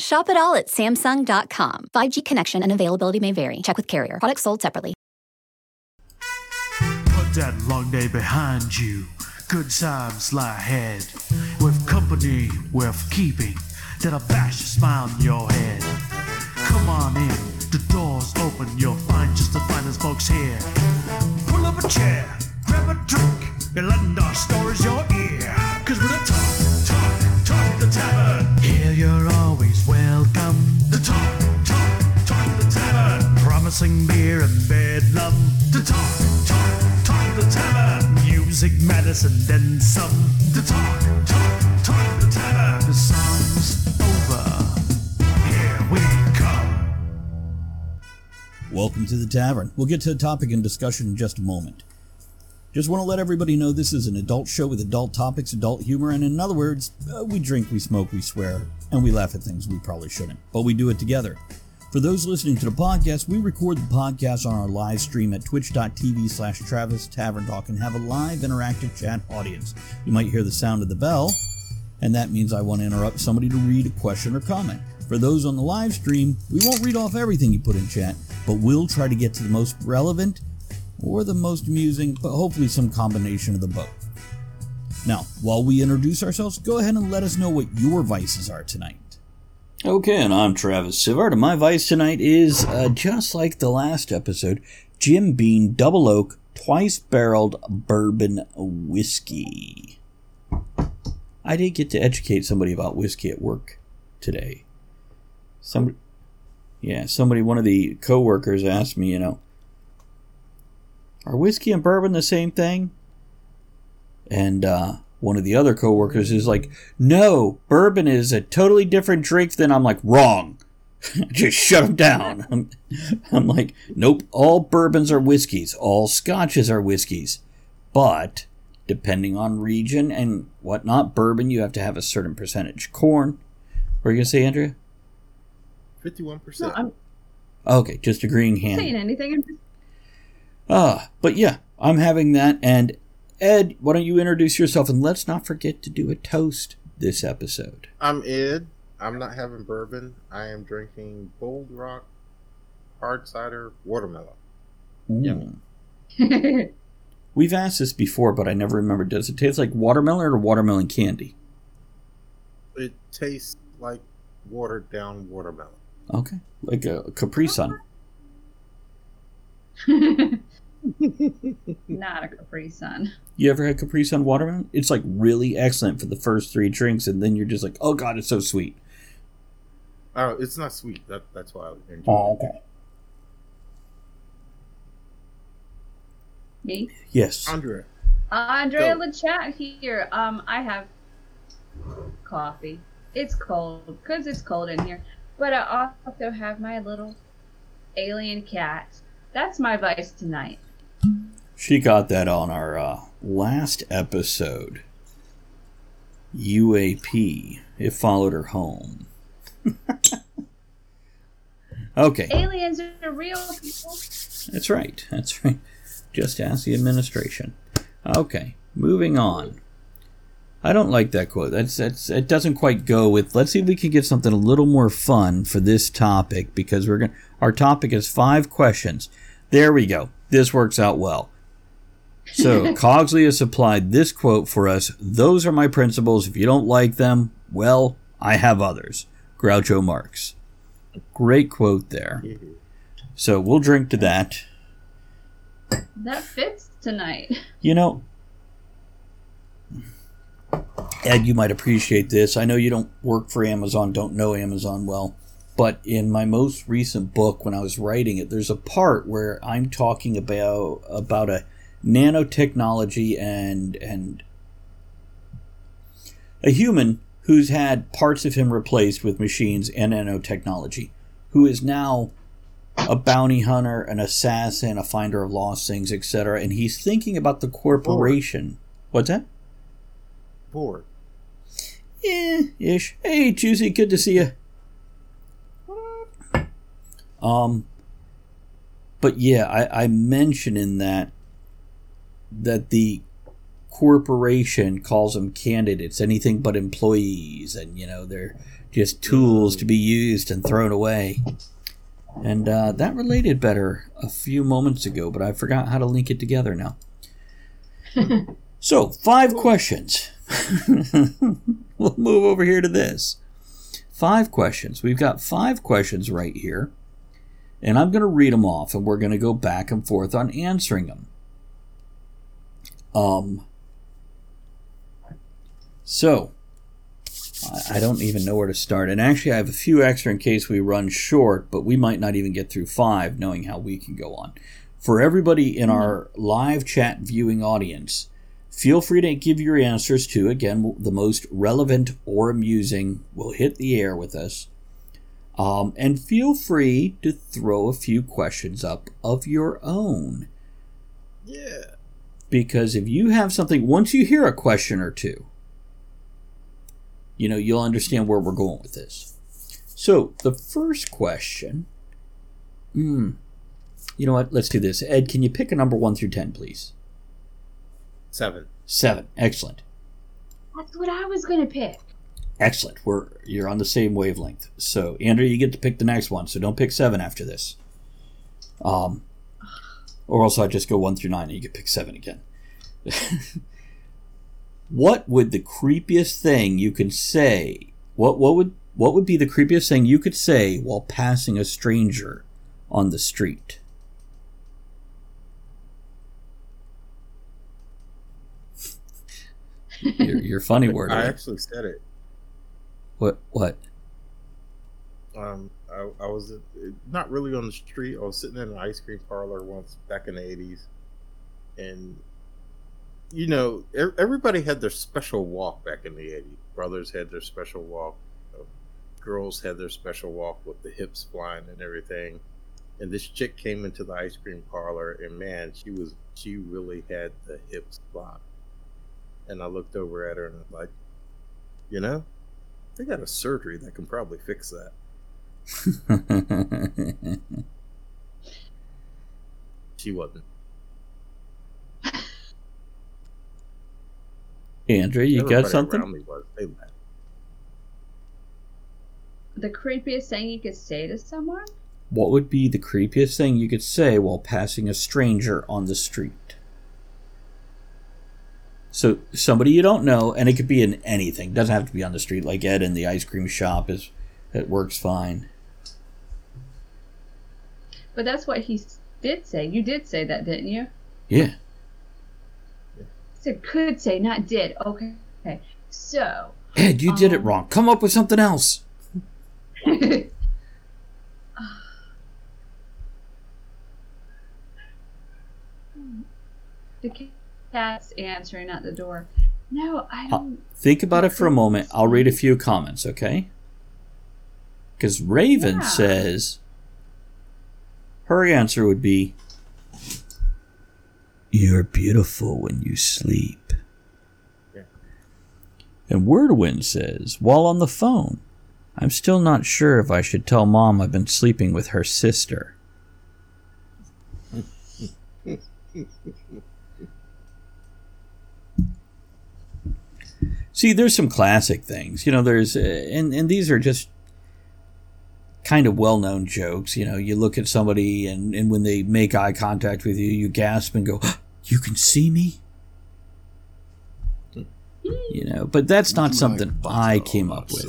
Shop it all at Samsung.com. 5G connection and availability may vary. Check with carrier. Products sold separately. Put that long day behind you. Good times lie ahead. With company worth keeping. That'll bash a smile on your head. Come on in. The door's open. You'll find just the finest folks here. Pull up a chair. Grab a drink. And lend our stories your ear. Cause we're the talk, talk, talk the tavern. Here you're always welcome. The talk, talk, talk the tavern. Promising beer and bedlam. The talk, talk, talk the tavern. Music, medicine, then some. The talk, talk, talk the tavern. The song's over. Here we come. Welcome to the tavern. We'll get to the topic and discussion in just a moment. Just want to let everybody know this is an adult show with adult topics, adult humor, and in other words, uh, we drink, we smoke, we swear, and we laugh at things we probably shouldn't, but we do it together. For those listening to the podcast, we record the podcast on our live stream at twitch.tv slash Travis Tavern Talk and have a live interactive chat audience. You might hear the sound of the bell, and that means I want to interrupt somebody to read a question or comment. For those on the live stream, we won't read off everything you put in chat, but we'll try to get to the most relevant or the most amusing, but hopefully some combination of the both. Now, while we introduce ourselves, go ahead and let us know what your vices are tonight. Okay, and I'm Travis Sivart, and my vice tonight is uh, just like the last episode Jim Beam Double Oak Twice Barreled Bourbon Whiskey. I did get to educate somebody about whiskey at work today. Somebody, yeah, somebody, one of the coworkers asked me, you know, are whiskey and bourbon the same thing? And uh, one of the other coworkers is like, no, bourbon is a totally different drink than I'm like, wrong. Just shut him down. I'm, I'm like, nope, all bourbons are whiskeys, all scotches are whiskeys. But depending on region and whatnot, bourbon, you have to have a certain percentage. Corn. What are you going to say, Andrea? Fifty-one No, percent. I'm Okay, just agreeing not saying hand. anything. I'm just Ah, but yeah, I'm having that. And Ed, why don't you introduce yourself and let's not forget to do a toast this episode. I'm Ed. I'm not having bourbon. I am drinking Bold Rock hard cider watermelon. Mm. Yeah. We've asked this before, but I never remember. Does it taste like watermelon or watermelon candy? It tastes like watered down watermelon. Okay, like a Capri Sun. not a Capri Sun. You ever had Capri Sun watermelon? It's like really excellent for the first three drinks, and then you're just like, oh god, it's so sweet. Oh, it's not sweet. That, that's why I enjoy Oh, okay. Me, Yes. Andrea. Andrea Go. Lachat here. Um, I have coffee. It's cold because it's cold in here, but I also have my little alien cat. That's my vice tonight. She got that on our uh, last episode. UAP. It followed her home. okay, Aliens are real people. that's right. That's right. Just ask the administration. Okay, moving on. I don't like that quote. That's that's it doesn't quite go with. Let's see if we can get something a little more fun for this topic because we're going to our topic is five questions. There we go. This works out well. So Cogsley has supplied this quote for us. Those are my principles. If you don't like them, well, I have others. Groucho Marx. Great quote there. So we'll drink to that. That fits tonight. You know, Ed, you might appreciate this. I know you don't work for Amazon, don't know Amazon well, but in my most recent book, when I was writing it, there's a part where I'm talking about about a nanotechnology and and a human who's had parts of him replaced with machines and nanotechnology, who is now a bounty hunter, an assassin, a finder of lost things, etc. And he's thinking about the corporation. What's that? Bored. Yeah, ish. Hey, Juicy, good to see you. Um, but yeah, I, I mentioned in that that the corporation calls them candidates, anything but employees, and you know they're just tools to be used and thrown away. And uh, that related better a few moments ago, but I forgot how to link it together now. so, five questions. we'll move over here to this. Five questions. We've got five questions right here. And I'm going to read them off and we're going to go back and forth on answering them. Um, so, I don't even know where to start. And actually, I have a few extra in case we run short, but we might not even get through five, knowing how we can go on. For everybody in our live chat viewing audience, feel free to give your answers to, again, the most relevant or amusing will hit the air with us. Um, and feel free to throw a few questions up of your own. Yeah. Because if you have something, once you hear a question or two, you know, you'll understand where we're going with this. So, the first question. Hmm. You know what? Let's do this. Ed, can you pick a number 1 through 10, please? Seven. 7. Excellent. That's what I was gonna pick. Excellent. We're you're on the same wavelength. So, Andrew, you get to pick the next one. So don't pick seven after this. Um, or else I just go one through nine, and you can pick seven again. what would the creepiest thing you could say? What what would what would be the creepiest thing you could say while passing a stranger on the street? your, your funny word. I eh? actually said it. What what? Um, I, I was uh, not really on the street. I was sitting in an ice cream parlor once back in the '80s, and you know, everybody had their special walk back in the '80s. Brothers had their special walk. uh, Girls had their special walk with the hips flying and everything. And this chick came into the ice cream parlor, and man, she was she really had the hips fly. And I looked over at her and I'm like, you know, they got a surgery that can probably fix that. She wasn't. Andrew, you Everybody got something? me was. They laughed. The creepiest thing you could say to someone? What would be the creepiest thing you could say while passing a stranger on the street? So somebody you don't know, and it could be in anything. Doesn't have to be on the street. Like Ed in the ice cream shop is, it works fine. But that's what he did say. You did say that, didn't you? Yeah. I said could say, not did. Okay. Okay. So, Ed, you did it Um, wrong. Come up with something else. the cat's answering at the door. No, I Uh, don't. Think about it for a moment. I'll read a few comments, okay? Because Raven Yeah. says her answer would be You're beautiful when you sleep. Yeah. And Wordwind says, while on the phone, I'm still not sure if I should tell mom I've been sleeping with her sister. See, there's some classic things. You know, there's, uh, and, and these are just kind of well known jokes. You know, you look at somebody and, and when they make eye contact with you, you gasp and go, You can see me? You know, but that's not something I came up with.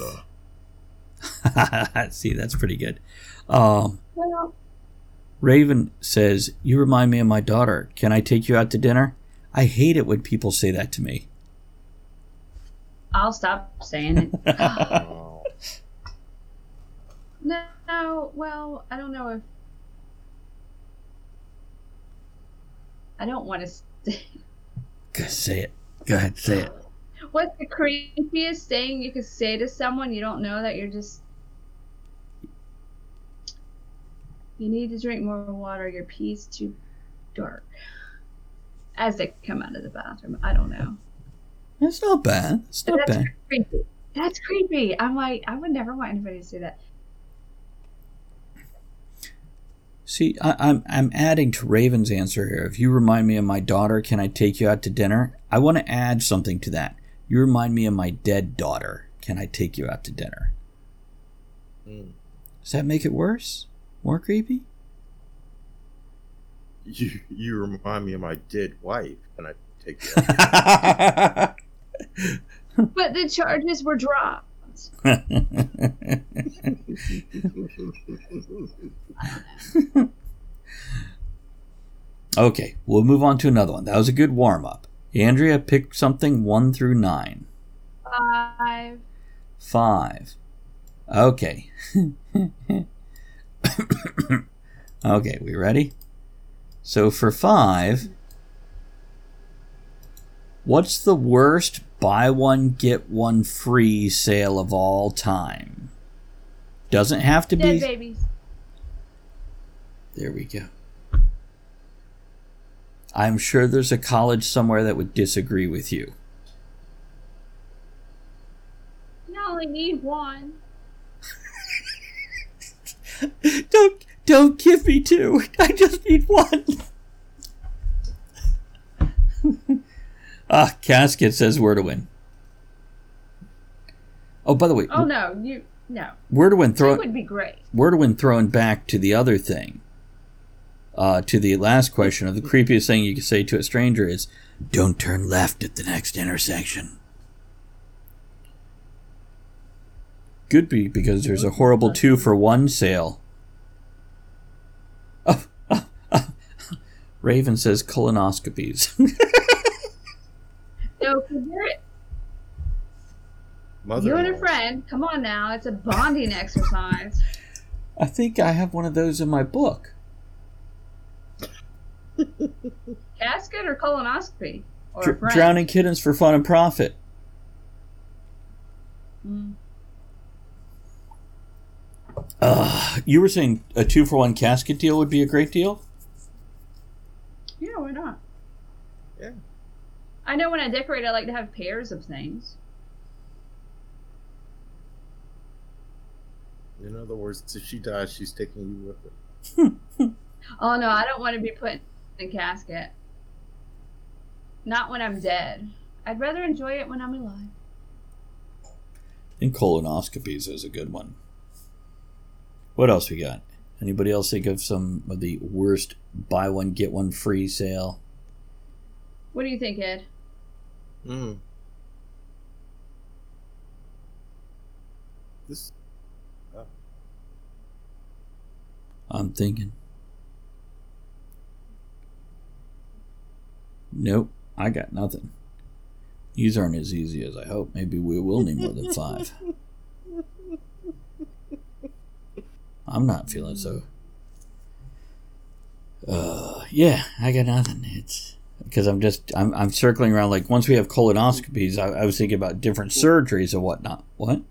See, that's pretty good. Um, Raven says, You remind me of my daughter. Can I take you out to dinner? I hate it when people say that to me. I'll stop saying it. No, no, well, I don't know if. I don't want to. Go say it. Go ahead, say it. What's the creepiest thing you could say to someone you don't know that you're just. You need to drink more water. Your pee's too dark. As they come out of the bathroom. I don't know. That's not bad. It's not That's bad. creepy. That's creepy. I'm like, I would never want anybody to say that. See, I, I'm I'm adding to Raven's answer here. If you remind me of my daughter, can I take you out to dinner? I want to add something to that. You remind me of my dead daughter. Can I take you out to dinner? mm. Does that make it worse? More creepy? You you remind me of my dead wife. Can I take that? But the charges were dropped. okay, we'll move on to another one. That was a good warm up. Andrea picked something one through nine. Five. Five. Okay. okay, we ready? So for five, what's the worst buy one get one free sale of all time? Doesn't have to Dead be. babies. There we go. I'm sure there's a college somewhere that would disagree with you. You only need one. Don't don't give me two. I just need one. ah, casket says where to win. Oh, by the way, Oh no, you no. where to win Two throw would be great. where to win throwing back to the other thing. Uh, to the last question of the creepiest thing you can say to a stranger is, "Don't turn left at the next intersection." Could be because there's a horrible two for one sale. Oh, oh, oh. Raven says colonoscopies. No, 'cause you're, Mother you and a friend. Come on now, it's a bonding exercise. I think I have one of those in my book. Casket or colonoscopy or Dr- drowning kittens for fun and profit. Mm. Uh, you were saying a two for one casket deal would be a great deal? Yeah, why not? Yeah. I know when I decorate, I like to have pairs of things. In other words, if she dies, she's taking you with her. Oh no, I don't want to be put in a casket. Not when I'm dead. I'd rather enjoy it when I'm alive. And colonoscopies is a good one. What else we got? Anybody else think of some of the worst buy one get one free sale? What do you think, Ed? Mm. This I'm thinking. Nope, I got nothing. These aren't as easy as I hope. Maybe we will need more than five. I'm not feeling so. Uh, yeah, I got nothing. It's because I'm just I'm I'm circling around. Like once we have colonoscopies, I, I was thinking about different surgeries and whatnot. What?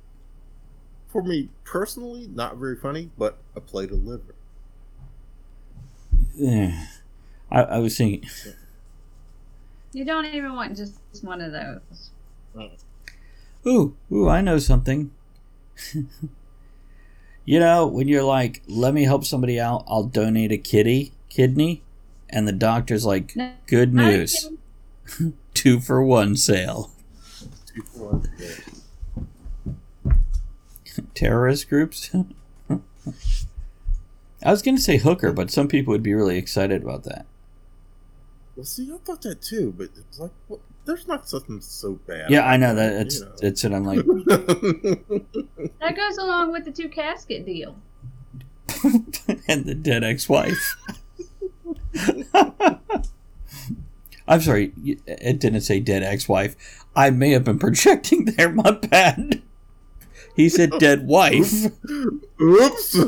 for me personally, not very funny, but a plate of liver. Yeah, I, I was thinking. You don't even want just one of those. Ooh, ooh, I know something. you know, when you're like, let me help somebody out, I'll donate a kitty, kidney, and the doctor's like, No, good news, two for one sale. Two for one. Yeah. Terrorist groups? I was going to say hooker, but some people would be really excited about that. Well, see, I thought that too, but it's like, what? there's not something so bad. Yeah, I know that. It's, You know. it's, and I'm like, That goes along with the two casket deal. and the dead ex-wife. I'm sorry, it didn't say dead ex-wife. I may have been projecting there. My bad. He said dead wife. Oops.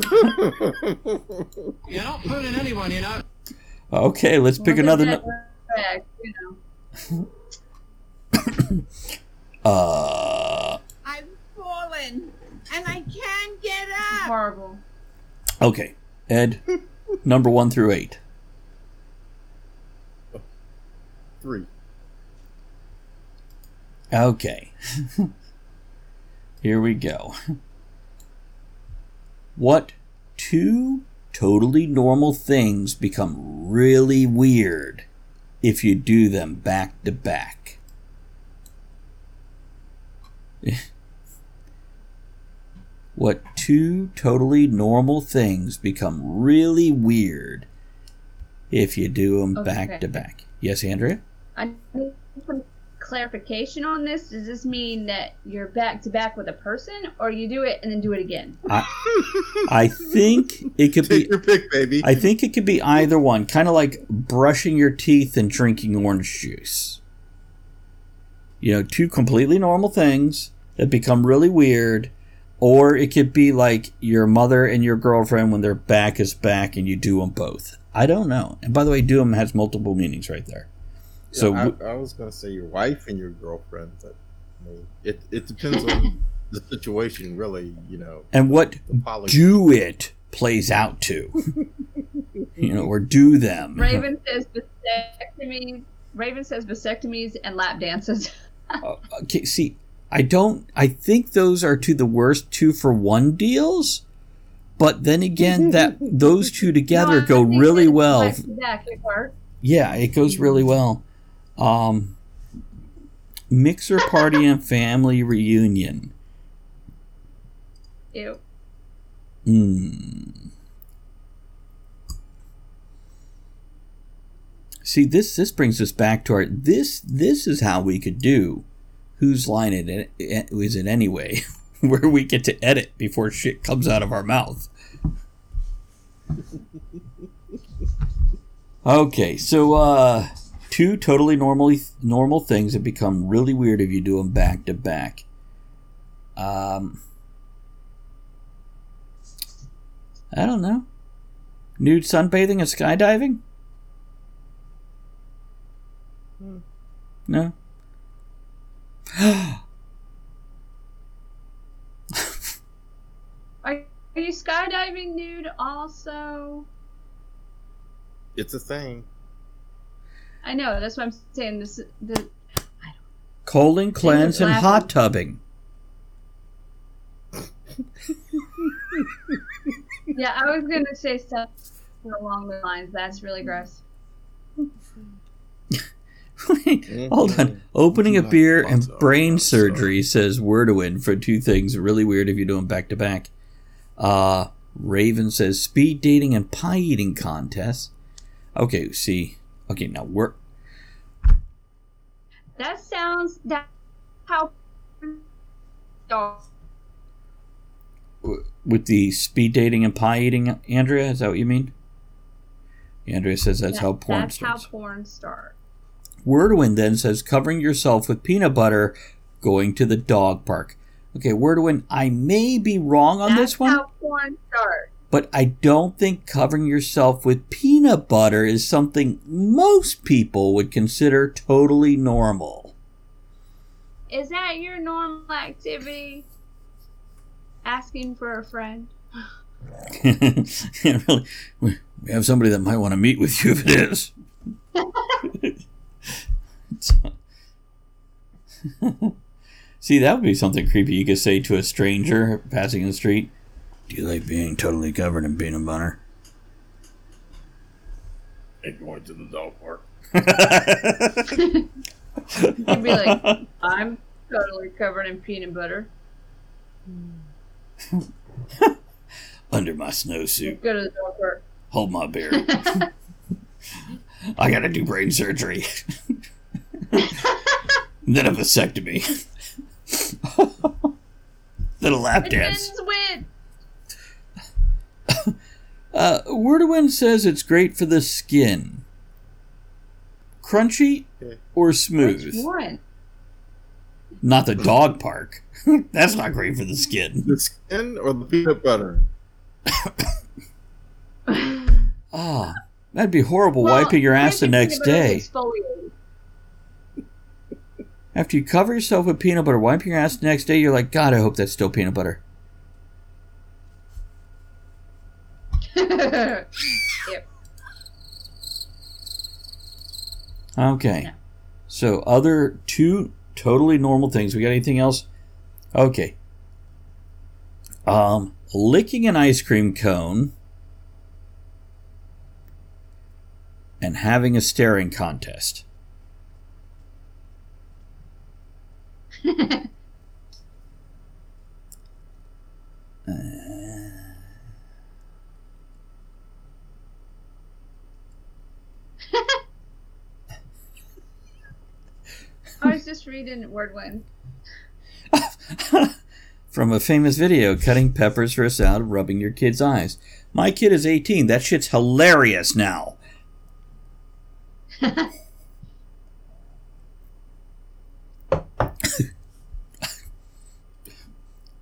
You're not fooling anyone, you know. Okay, let's pick Well, another. then No- that- you know. uh, I've fallen and I can't get up. Horrible. okay, Ed, number one through eight. Three. Okay. Here we go. What two totally normal things become really weird if you do them back to back? what two totally normal things become really weird if you do them back to back? Yes, Andrea? I need some clarification on this. Does this mean that you're back to back with a person, or you do it and then do it again? I think it could be Take your pick, baby. I think it could be either one, kind of like brushing your teeth and drinking orange juice. You know, two completely normal things that become really weird. Or it could be like your mother and your girlfriend when their back is back and you do them both. I don't know. And by the way, do them has multiple meanings right there. So, Yeah, w- I, I was gonna say your wife and your girlfriend, but I mean, it it depends on the situation, really. You know, and what the poly- do it plays out to. you know, or do them. Raven says vasectomies. Raven says vasectomies and lap dances. Uh, okay, see, I don't. I think those are two the worst two for one deals. But then again, that those two together No, go really well. back to back it works. Yeah, it goes really well. Um, mixer party and family reunion. Ew. Hmm. See, this this brings us back to our this this is how we could do whose line it it is it anyway, where we get to edit before shit comes out of our mouth. Okay, so uh two totally normally normal things that become really weird if you do them back to back. Um I don't know. Nude sunbathing and skydiving? No. Are, are you skydiving nude also? It's a thing. I know. That's what I'm saying. This the Colon cleanse and hot tubbing. yeah. I was gonna say stuff along the lines. That's really gross. Hold on. Opening a beer and brain surgery says Wordowin for two things. Really weird if you do them back to back. Uh, Raven says speed dating and pie eating contest. Okay, see. Okay, now we're. That sounds that how. With the speed dating and pie eating, Andrea, is that what you mean? Andrea says that's how porn That's starts. how porn starts. Wordwin then says covering yourself with peanut butter, going to the dog park. Okay, Wordwin, I may be wrong on That's this one, That's how porn starts. But I don't think covering yourself with peanut butter is something most people would consider totally normal. Is that your normal activity? Asking for a friend. Yeah, really, we we have somebody that might want to meet with you if it is. See, that would be something creepy you could say to a stranger passing in the street. Do you like being totally covered in peanut butter? And going to the dog park. You'd be like, I'm totally covered in peanut butter. Under my snowsuit. Go to the dog park. Hold my beer. I gotta do brain surgery. then a vasectomy. then a lap dance. Depends when. Uh, Wordawin says it's great for the skin. Crunchy Okay. or Which smooth? one? Not the dog park. That's not great for the skin. The skin or the peanut butter? Ah, that'd be horrible Well, wiping your ass the next day. After you cover yourself with peanut butter, wiping your ass the next day, you're like, God, I hope that's still peanut butter. yep. Okay. So, other two totally normal things. We got anything else? Okay. Um, licking an ice cream cone and having a staring contest. I was just reading word one. From a famous video, cutting peppers for a salad, rubbing your kid's eyes. My kid is 18. That shit's hilarious now.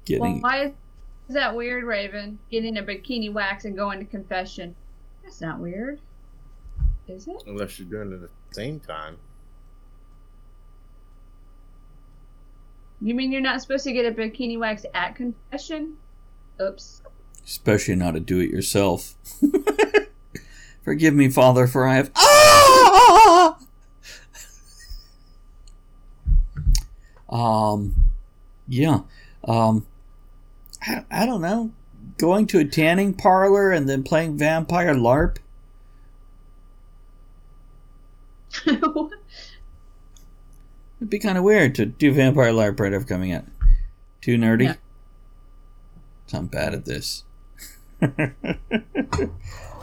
Getting Why is that weird, Raven? Getting a bikini wax and going to confession. That's not weird. Is it? Unless you're doing it at the same time. You mean you're not supposed to get a bikini wax at confession? Oops. especially not a do-it-yourself. Forgive me, Father, for I have. Ah! um, yeah. Um, I, I don't know. Going to a tanning parlor and then playing Vampire LARP. Be kind of weird to do Vampire LARP right after coming out. Too nerdy. Yeah. I'm bad at this. Uh,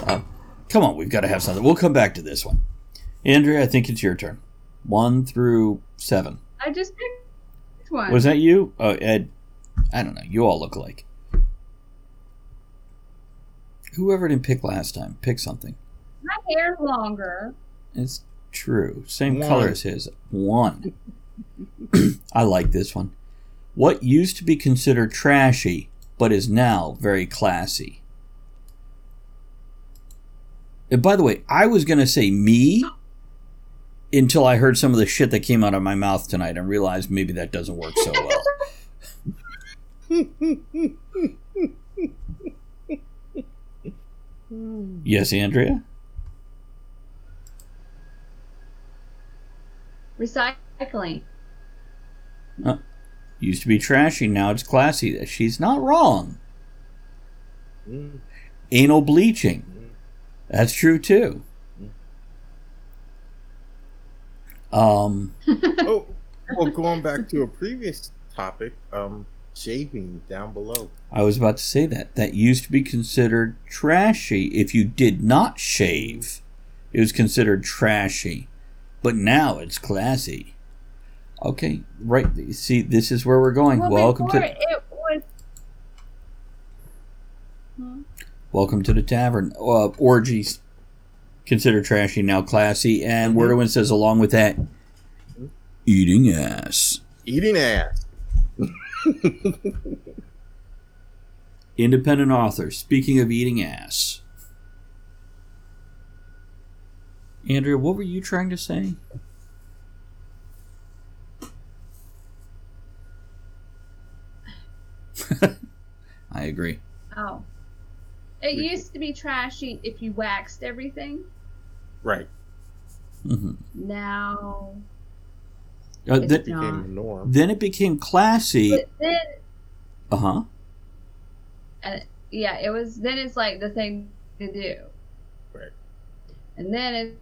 come on, we've got to have something. We'll come back to this one. Andrea, I think it's your turn. One through seven. I just picked one. Was that you? Oh, Ed. I don't know. You all look alike. Whoever didn't pick last time, pick something. My hair's longer. It's true. Same One. color as his. One. I like this one. What used to be considered trashy, but is now very classy. And by the way, I was going to say me until I heard some of the shit that came out of my mouth tonight and realized maybe that doesn't work so well. yes, Andrea? Recycling. Used to be trashy, now it's classy. She's not wrong. Mm. Anal bleaching. That's true too. Um, oh, well, going back to a previous topic, um, shaving down below. I was about to say that. That used to be considered trashy. If you did not shave, it was considered trashy. But now it's classy. Okay, right. See, this is where we're going. Well, Welcome to it was. welcome to the tavern. Uh, orgies considered trashy, now classy. And Mhm. Wordowin says, along with that, eating ass. Eating ass. Independent author. Speaking of eating ass. Andrea, what were you trying to say? I agree. Oh. It used to be trashy if you waxed everything. Right. Mm-hmm. Now. Uh, It's th- Became the norm. then it became classy. Then. Uh huh. And yeah, it was. Then it's like the thing to do. Right. And then it's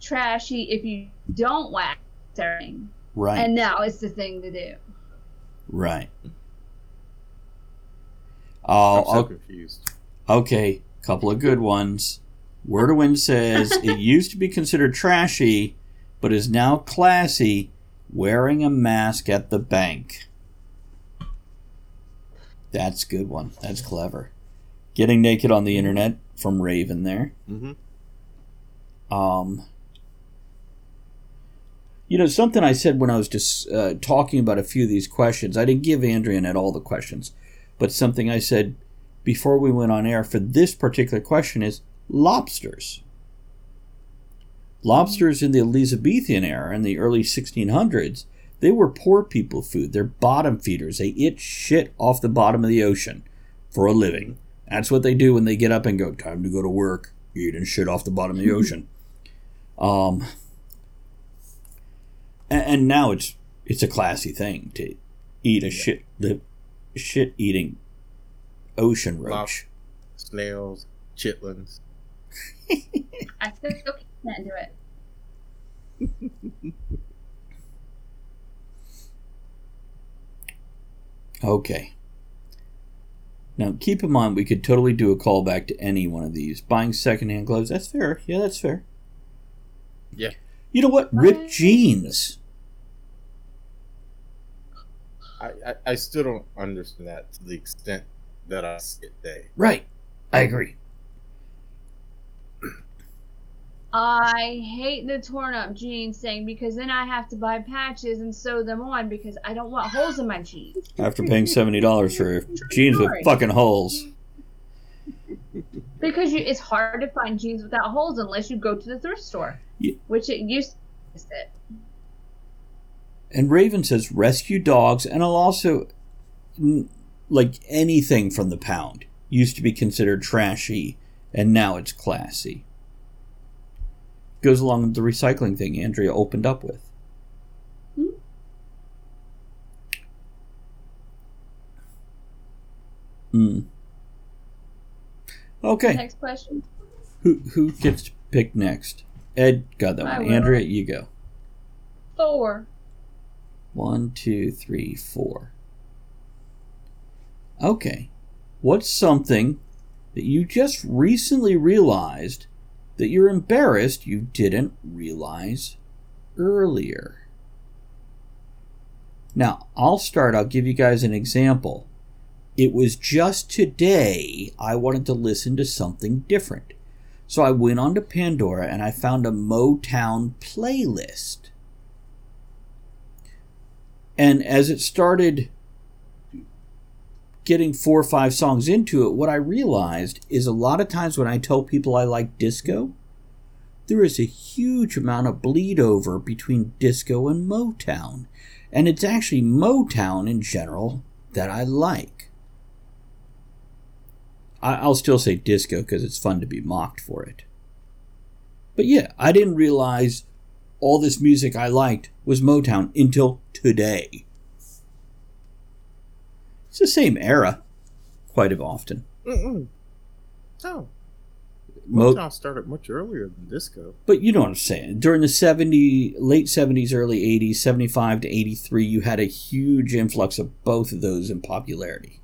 trashy if you don't wax everything. Right. And now it's the thing to do. right. I'm Oh, so okay. confused. Okay, couple of good ones. Word of Wind says it used to be considered trashy, but is now classy wearing a mask at the bank. That's a good one. That's clever. Getting naked on the internet, from Raven there. Mm-hmm. Um, you know, something I said when I was just uh, talking about a few of these questions, I didn't give Andrea at all the questions, but something I said before we went on air for this particular question is lobsters. Lobsters in the Elizabethan era in the early 1600s, they were poor people food. They're bottom feeders. They eat shit off the bottom of the ocean for a living. That's what they do when they get up and go, time to go to work, eating shit off the bottom of the ocean. Um, and, and now it's it's a classy thing to eat a shit the shit eating ocean roach. Snails, chitlins. I still can't do it. Okay. Now keep in mind we could totally do a callback to any one of these. Buying secondhand clothes, that's fair. Yeah, that's fair. Yeah. You know what? Ripped jeans. I, I, I still don't understand that to the extent that I see it today. Right. I agree. I hate the torn up jeans thing because then I have to buy patches and sew them on because I don't want holes in my jeans. After paying seventy dollars for jeans with fucking holes. Because you, it's hard to find jeans without holes unless you go to the thrift store, Yeah. which it used to it. And Raven says rescue dogs, and I'll also like anything from the pound used to be considered trashy, and now it's classy. Goes along with the recycling thing Andrea opened up with. Hmm. Okay, Next question. who who gets to pick next? Ed got that I one. will. Andrea, you go. Four. One, two, three, four. Okay. What's something that you just recently realized that you're embarrassed you didn't realize earlier? Now, I'll start. I'll give you guys an example. It was just today I wanted to listen to something different. So I went onto Pandora and I found a Motown playlist. And as it started getting four or five songs into it, what I realized is a lot of times when I tell people I like disco, there is a huge amount of bleed over between disco and Motown. And it's actually Motown in general that I like. I'll still say disco because it's fun to be mocked for it. But yeah, I didn't realize all this music I liked was Motown until today. It's the same era, quite of often. Mm-mm. No. Mo- Motown started much earlier than disco. but you know what I'm saying. During the 70, late 70s, early 80s, 75 to 83, you had a huge influx of both of those in popularity.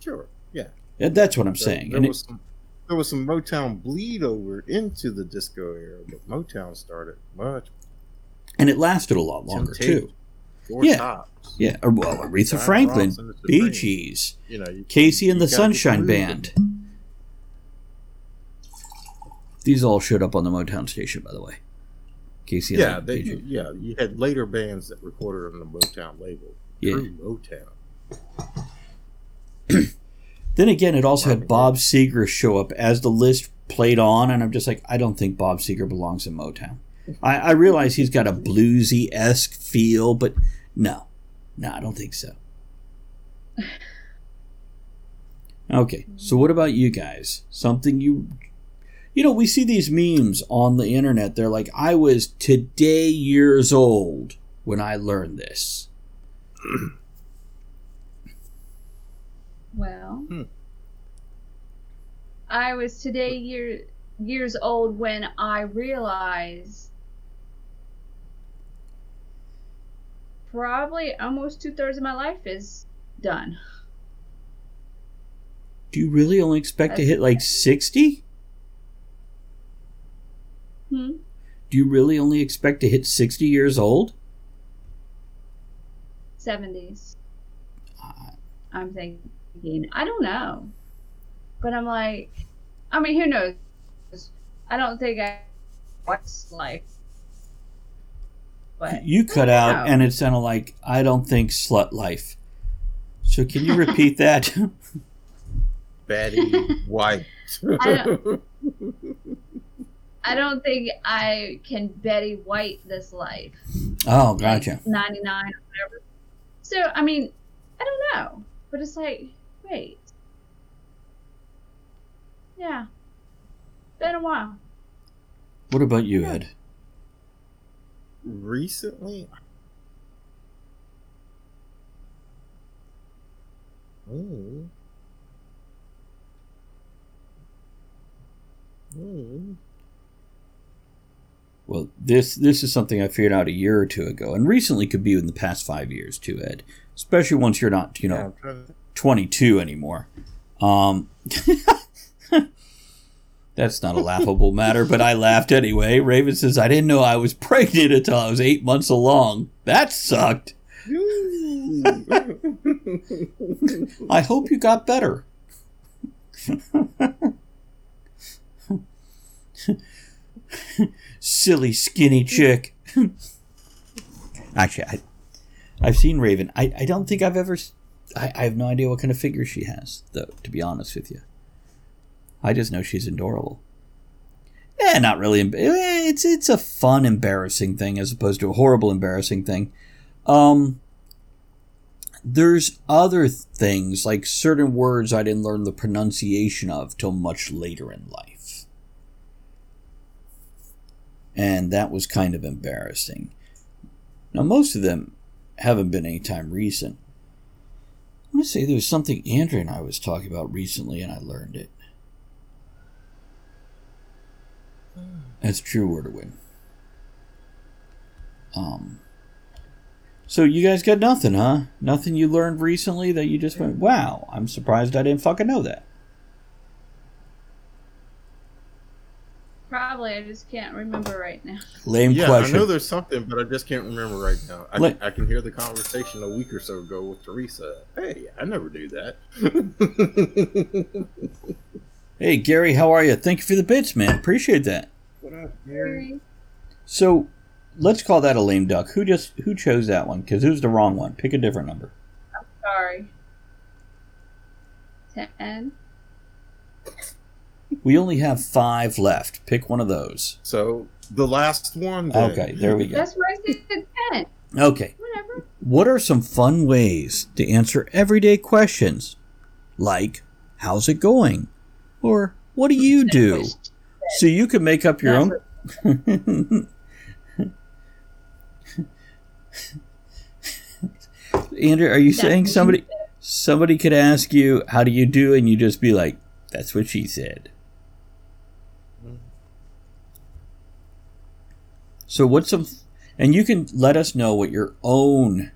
Sure. Yeah. And That's what I'm There- saying. There, And it- was some there was some Motown bleed over into the disco era, but Motown started much and it lasted a lot longer, Temptation. too. Four Yeah. tops. Yeah, or, well, Aretha Diana Franklin, Ross and Bee Gees, You know, you, KC and the Sunshine Band. These all showed up on the Motown station, by the way. KC and Yeah, the they, yeah. You had later bands that recorded on the Motown label. Yeah. True Motown. Then again, it also had Bob Seger show up as the list played on, and I'm just like, I don't think Bob Seger belongs in Motown. I, I realize he's got a bluesy esque feel, but no, no, I don't think so. Okay, so what about you guys? Something you, you know, we see these memes on the internet. They're like, I was today years old when I learned this. Well, Hmm. I was today year, years old when I realized probably almost two thirds of my life is done. Do you really only expect to hit like 60? Hmm? Do you really only expect to hit 60 years old? 70s. Uh, I'm thinking, I don't know. But I'm like, I mean, who knows? I don't think I what's life. But You cut I out, know. and it sounded like I don't think slut life. So can you repeat that? Betty White. I I don't think I can Betty White this life. oh, gotcha. 99 or whatever. So, I mean, I don't know. But it's like, wait. Yeah. Been a while. What about you, Ed? Recently. Mm. Mm. Well, this this is something I figured out a year or two ago, and recently could be in the past five years too, Ed. Especially once you're not, you know, Yeah, to- 22 anymore. Um, that's not a laughable matter, but I laughed anyway. Raven says, I didn't know I was pregnant until I was eight months along. That sucked. I hope you got better. Silly skinny chick. Actually, I, I've seen Raven. I, I don't think I've ever. I, I have no idea what kind of figure she has, though. To be honest with you, I just know she's adorable. Eh, not really. eh, It's it's a fun, embarrassing thing as opposed to a horrible, embarrassing thing. Um, there's other things like certain words I didn't learn the pronunciation of till much later in life, and that was kind of embarrassing. Now, most of them haven't been any time recent. I want to say there was something Andrea and I was talking about recently, and I learned it. That's true, word to win. Um. So you guys got nothing, huh? Nothing you learned recently that you just went, "Wow, I'm surprised I didn't fucking know that." Probably. I just can't remember right now. Lame yeah, question. I know there's something, but I just can't remember right now. I, Let- I can hear the conversation a week or so ago with Teresa. Hey, I never knew that. hey, Gary, how are you? Thank you for the bits, man. Appreciate that. what up, Gary? So, let's call that a lame duck. Who just who chose that one? Because who's the wrong one? Pick a different number. I'm Sorry. Ten. We only have five left. Pick one of those. So the last one. then. Okay, there we go. That's why I said ten. Okay. Whatever. What are some fun ways to answer everyday questions? Like, how's it going? Or, what do you do? So you can make up your own. Andrew, are you saying somebody somebody could ask you, how do you do? And you just be like, that's what she said. So what's some, and you can let us know what your own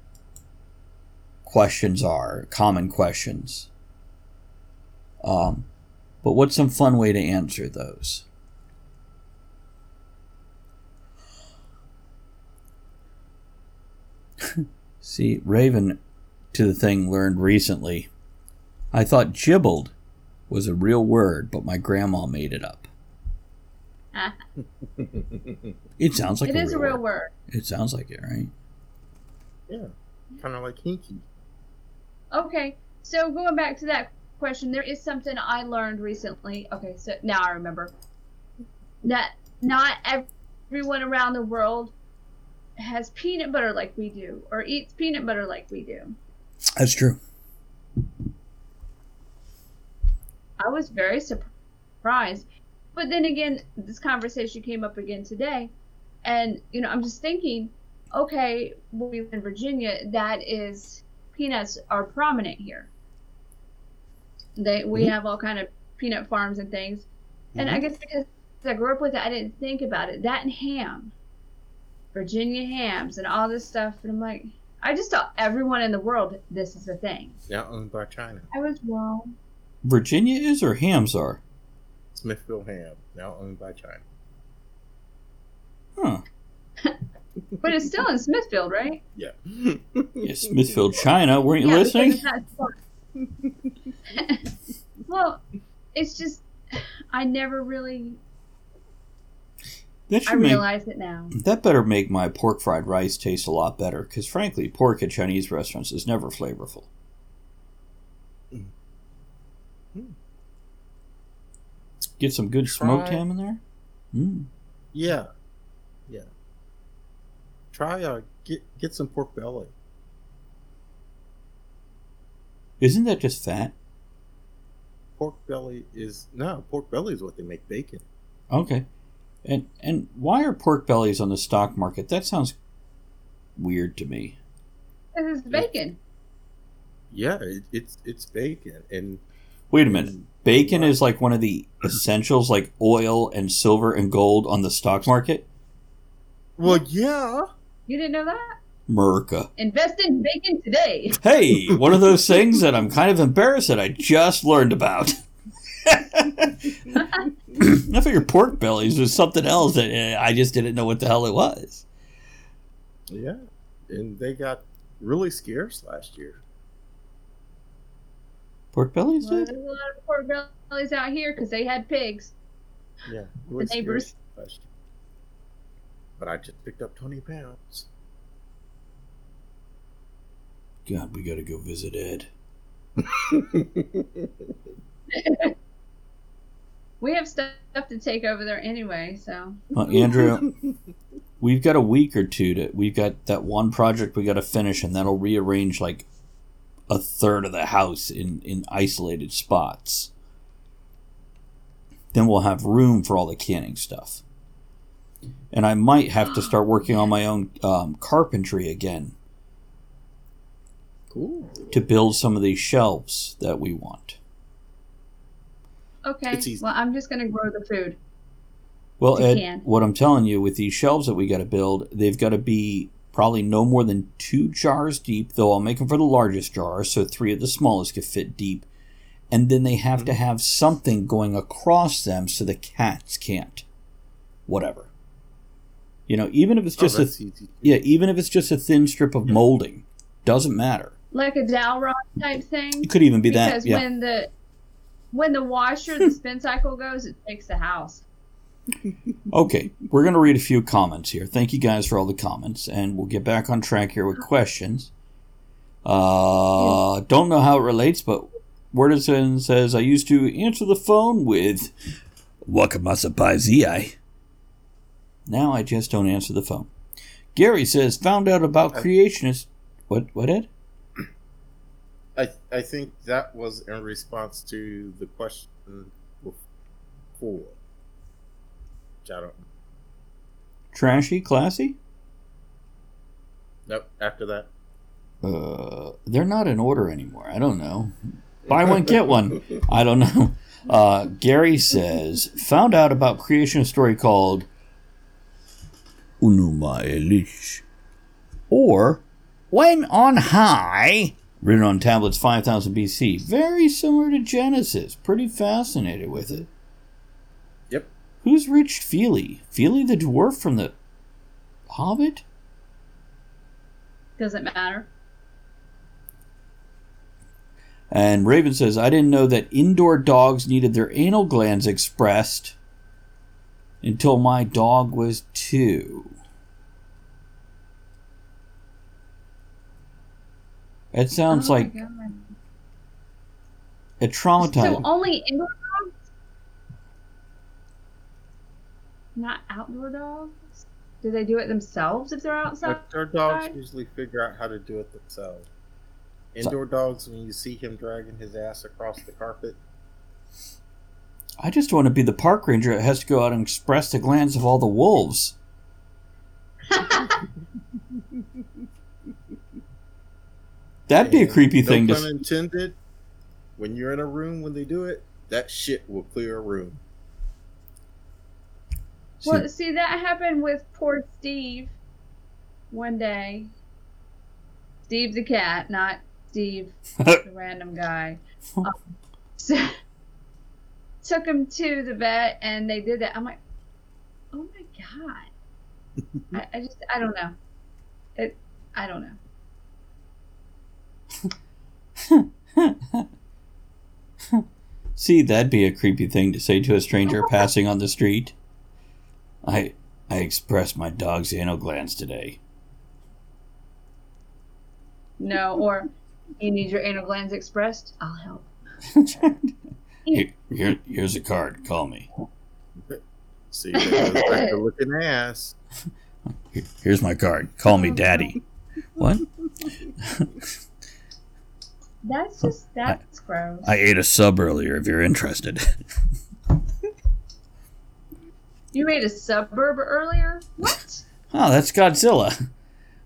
questions are, common questions. Um, but what's some fun way to answer those? See, Raven to the thing learned recently. I thought gibbled was a real word, but my grandma made it up. It sounds like it a is real a real word. word. It sounds like it, right? Yeah, kind of like hinky. Okay, so going back to that question, there is something I learned recently. Okay, so now I remember that not everyone around the world has peanut butter like we do, or eats peanut butter like we do. That's true. I was very surprised. But then again, this conversation came up again today, and you know, I'm just thinking, okay, we live in Virginia. That is, peanuts are prominent here. They we mm-hmm. have all kind of peanut farms and things, and I mm-hmm. guess because I grew up with it, I didn't think about it. That and ham, Virginia hams, and all this stuff, and I'm like, I just thought everyone in the world this is a thing. Now owned by China. I was wrong. Virginia is or hams are? Smithfield Ham. Now owned by China. Huh. But it's still in Smithfield, right? Yeah. Yeah, Smithfield, China. Weren't you Yeah, listening? it's not far. well, it's just I never really. That I should make realize it now. that better make my pork fried rice taste a lot better. Because frankly, pork at Chinese restaurants is never flavorful. Get some good smoked ham in there. Mm. Yeah, yeah. Try uh get get some pork belly. Isn't that just fat? Pork belly is no pork belly is what they make bacon. Okay. And and why are pork bellies on the stock market? That sounds weird to me. This is bacon. Yeah, it, it's it's bacon and Wait a minute. Bacon is like one of the essentials like oil and silver and gold on the stock market? well, yeah. You didn't know that? Merca. Invest in bacon today. Hey, one of those things that I'm kind of embarrassed that I just learned about. I figure pork bellies was something else that eh, I just didn't know what the hell it was. Yeah, and they got really scarce last year. Pork bellies Well, did? there's a lot of pork bellies out here because they had pigs. Yeah, really The neighbors. scarce last year. But I just picked up twenty pounds. God, we gotta go visit Ed. We have stuff to take over there anyway, so Uh, Andrew, we've got a week or two to. We've got that one project we got to finish, and that'll rearrange like a third of the house in in isolated spots. Then we'll have room for all the canning stuff, and I might have to start working on my own um, carpentry again cool. to build some of these shelves that we want. okay. It's easy. Well, I'm just gonna grow the food. Well, Ed, can. what I'm telling you with these shelves that we got to build, they've got to be probably no more than two jars deep, though I'll make them for the largest jars, so three of the smallest could fit deep. And then they have Mm-hmm. to have something going across them so the cats can't. Whatever. You know, even if it's Oh, just a that's yeah, even if it's just a thin strip of molding, doesn't matter. Like a dowel rod type thing. It could even be because that. Yeah. when the when the washer, the spin cycle goes, it takes the house. Okay, we're going to read a few comments here. Thank you guys for all the comments, and we'll get back on track here with questions. Uh, don't know how it relates, but Wordison says I used to answer the phone with Wakamasa Zi. Now I just don't answer the phone. Gary says found out about creationist. What? What? Ed? I I think that was in response to the question before. Which I don't. Trashy, classy? Nope. After that. Uh, they're not in order anymore. I don't know. Buy one, get one. I don't know. Uh, Gary says, found out about creation story called Enuma Elish. Or, When on High, written on tablets 5000 BC. Very similar to Genesis. Pretty fascinated with it. Yep. Who's reached Fili? Fili the dwarf from the Hobbit? Doesn't matter. And Raven says, I didn't know that indoor dogs needed their anal glands expressed until my dog was two. It sounds Oh like God. it traumatized. So only indoor dogs? Not outdoor dogs? Do they do it themselves if they're outside? But our dogs usually figure out how to do it themselves. Indoor dogs, when you see him dragging his ass across the carpet, I just want to be the park ranger that has to go out and express the glands of all the wolves. That'd be a creepy no thing to. pun s- intended. When you're in a room when they do it, that shit will clear a room. see. Well, see, that happened with poor Steve one day. Steve the cat, not Steve, the random guy. Um, so, took him to the vet, and they did that. I'm like, oh my god. I, I just, I don't know. It, I don't know. See, that'd be a creepy thing to say to a stranger passing on the street. I I expressed my dog's anal glands today. No, or you need your anal glands expressed? I'll help. Here, here, here's a card. Call me. See, that goes back to looking ass. Here- here's my card. Call me oh, daddy. What? That's just that's gross. I ate a sub earlier. If you're interested. You ate a suburb earlier? What? Oh, that's Godzilla.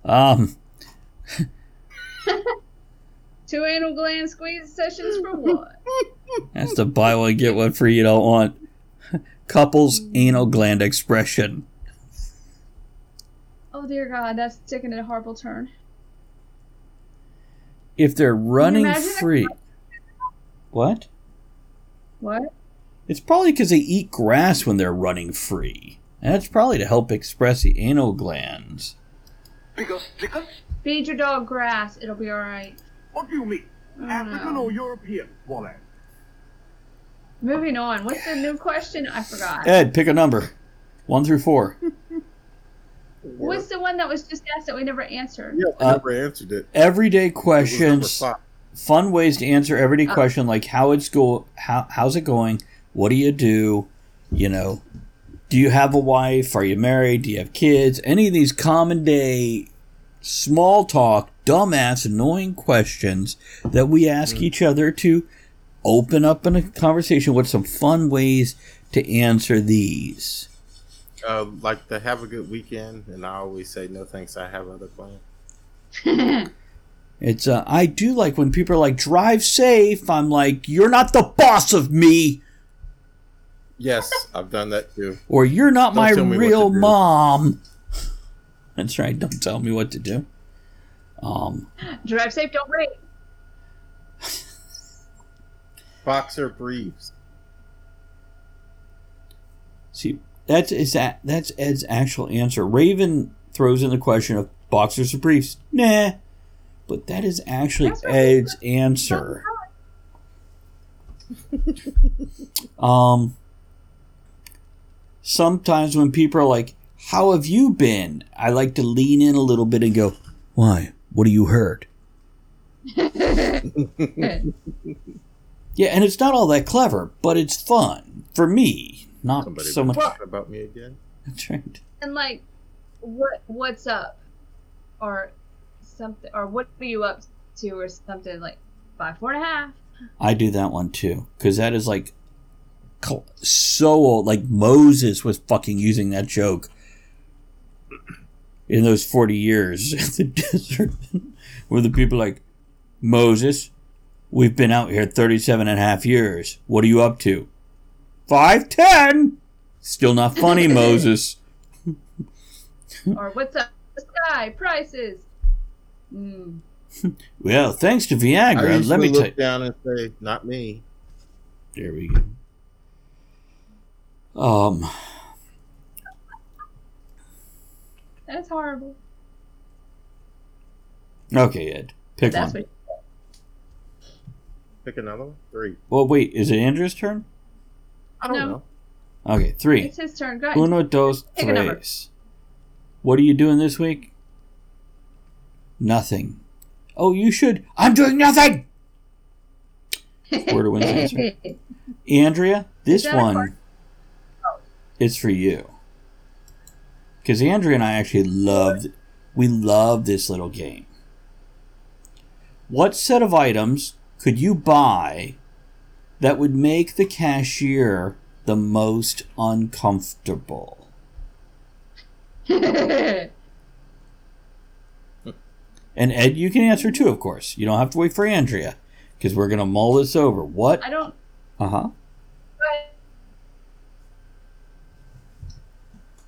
Um, Two anal gland squeeze sessions for what? that's the buy one get one free you don't want. Couples anal gland expression. Oh dear God, that's taking a horrible turn. If they're running imagine a free. What? What? It's probably because they eat grass when they're running free. And that's probably to help express the anal glands. Because chicken? Feed your dog grass. It'll be all right. What do you mean? Oh, African no. or European, Wallet? Moving on. What's the new question? I forgot. Ed, pick a number. One through four. What's the one that was just asked that we never answered? Yeah, I Uh, never answered it. Everyday It was number questions. five. Fun ways to answer everyday question like how it's go how how's it going? What do you do? You know, do you have a wife? Are you married? Do you have kids? Any of these common day small talk, dumbass, annoying questions that we ask each other to open up in a conversation. What's some fun ways to answer these? Uh, like to have a good weekend, and I always say no thanks. I have other plans. It's uh, I do like when people are like drive safe. I'm like you're not the boss of me, Yes, I've done that too. or you're not Don't my tell me what real mom. That's right. Don't tell me what to do. Um, Drive safe, don't break. Boxer briefs. see, that's is that that's Ed's actual answer. Raven throws in the question of boxers or briefs. Nah, but that is actually Ed's answer. Um, sometimes when people are like, "How have you been?" I like to lean in a little bit and go, "Why? What do you heard?" Yeah, and it's not all that clever, but it's fun for me. Not Somebody so much. talking about me again. That's right. and like, what what's up, or something, or what are you up to, or something like five, four and a half. I do that one too because that is like so old. Like Moses was fucking using that joke in those forty years in the desert, where the people are like Moses, we've been out here 37 and a half years. What are you up to? Five ten. Still not funny, Moses. or what's up, the sky prices. Mm. Well, thanks to I Viagra, usually let me tell look down and say, "Not me." There we go. Um, That's horrible. okay, Ed, pick That's one. what. Pick another one. Three. Well, wait, is it Andrew's turn? I don't No. know. Okay, three. It's his turn. Go ahead. Uno, dos, Pick a number. tres. What are you doing this week? Nothing. Oh, you should. I'm doing nothing! Word to win answer. Andrea, this that a one card? is for you. Because Andrea and I actually loved, we love this little game. What set of items could you buy that would make the cashier the most uncomfortable? And Ed, you can answer too, of course. You don't have to wait for Andrea because we're going to mull this over. What? I don't. Uh huh.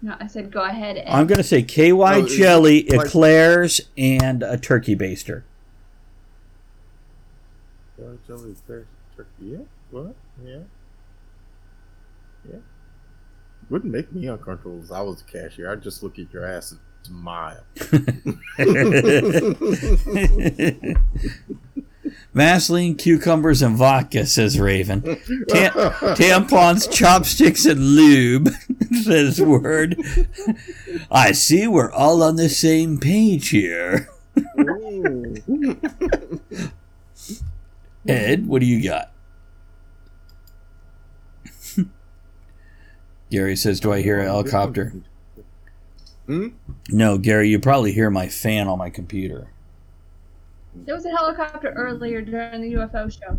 No, I said go ahead. Ed. I'm going to say KY No, jelly, like- eclairs, and a turkey baster. Jelly, jelly, fish, turkey. Yeah. What? Yeah. Yeah. Wouldn't make me uncomfortable if I was a cashier. I'd just look at your ass and smile. Vaseline, cucumbers, and vodka, says Raven. Ta- tampons, chopsticks, and lube, says Word. I see we're all on the same page here. Ed, what do you got? Gary says, Do I hear a helicopter? Hmm? No, Gary, you probably hear my fan on my computer. There was a helicopter earlier during the UFO show.